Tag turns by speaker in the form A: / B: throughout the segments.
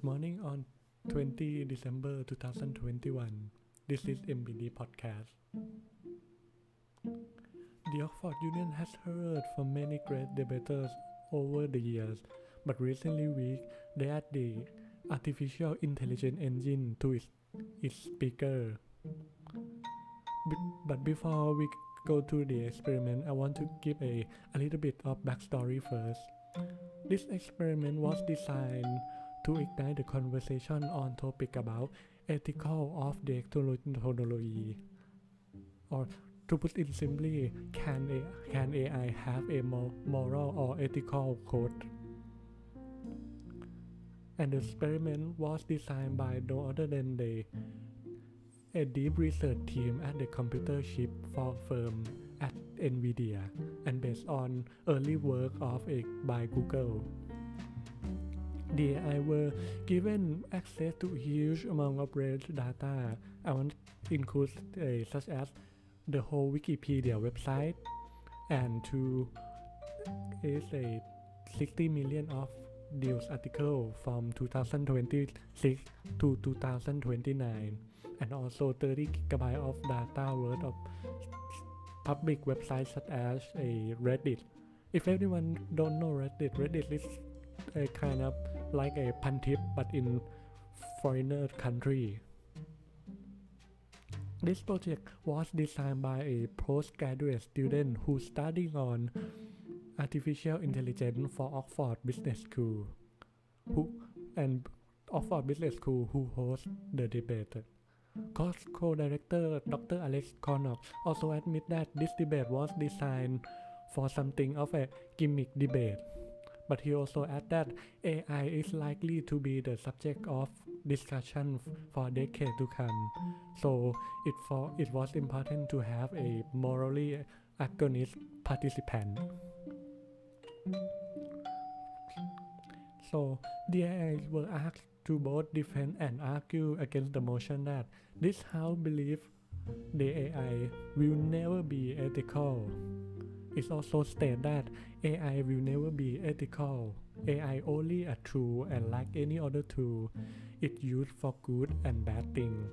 A: Good morning on 20 December 2021. This is MBD Podcast. The Oxford Union has heard from many great debaters over the years, but recently week they add the artificial intelligence engine to its, its speaker. But before we go to the experiment, I want to give a, a little bit of backstory first. This experiment was designed to ignite the conversation on topic about ethical of the technology. Or to put it simply, can, a, can AI have a moral or ethical code? And the experiment was designed by no other than the a deep research team at the computer chip firm at NVIDIA and based on early work of it by Google. The AI were given access to huge amount of rich data. I want to include uh, such as the whole Wikipedia website and to is a 60 million of news article from 2026 to 2029 and also 30 gigabyte of data worth of public websites such as a Reddit. If anyone don't know Reddit, Reddit is a kind of like a pantip but in foreigner country. This project was designed by a postgraduate student who studying on artificial intelligence for Oxford Business School, who and Oxford Business School who host the debate. Co-director Dr. Alex Connock also admit that this debate was designed for something of a gimmick debate. But he also added that AI is likely to be the subject of discussion for decades to come. So it for it was important to have a morally agonist participant. So the AI were asked to both defend and argue against the motion that this house believes the AI will never be ethical. It also states that AI will never be ethical. AI only a tool and like any other tool, it's used for good and bad thing.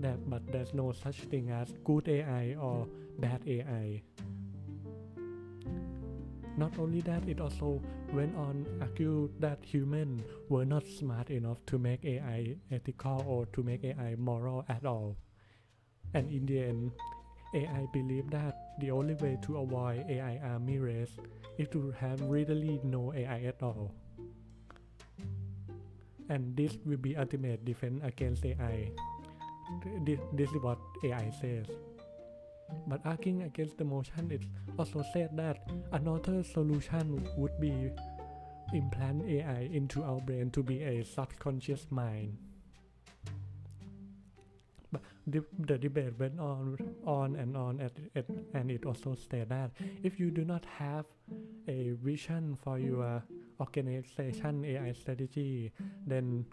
A: That but there's no such thing as good AI or bad AI. Not only that, it also went on argue that humans were not smart enough to make AI ethical or to make AI moral at all. And in the end, AI believed that the only way to avoid AI army race is to have really no AI at all. And this will be ultimate defense against AI. This, this is what AI says. But arguing against the motion, it also said that another solution would be implant AI into our brain to be a subconscious mind. The, debate went on, on and on, and it, and it also stated that if you do not have a vision for your organization AI strategy, then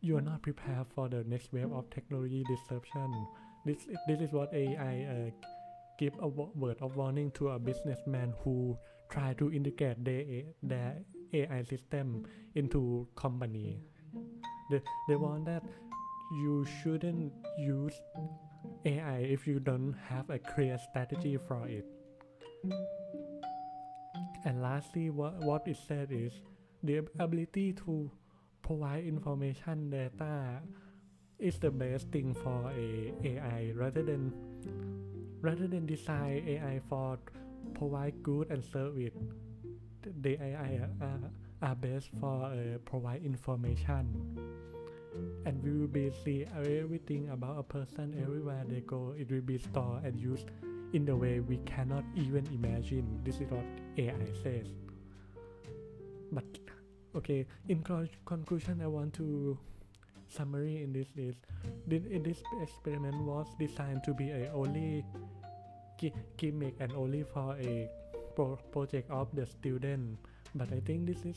A: you are not prepared for the next wave of technology disruption this this is what AI uh, give a word of warning to a businessman who try to integrate their, their AI system into company. They, they want that you shouldn't use AI if you don't have a clear strategy for it. And lastly, what, what it said is the ability to provide information data is the best thing for a AI rather than rather than design AI for provide good and service. The AI are, are best for uh, provide information, and we will be see everything about a person everywhere they go. It will be stored and used in the way we cannot even imagine. This is what AI says. But okay, in conclusion, I want to summary in this is this experiment was designed to be a only gimmick and only for a pro project of the student but i think this is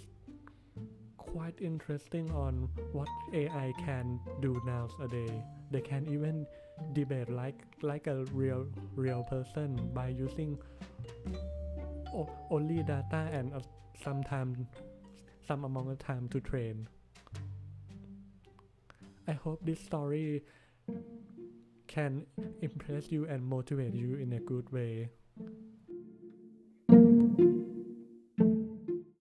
A: quite interesting on what ai can do nowadays. They can even debate like like a real real person by using only data and uh, sometimes some amount of time to train. I hope this story can impress you and motivate you in a good way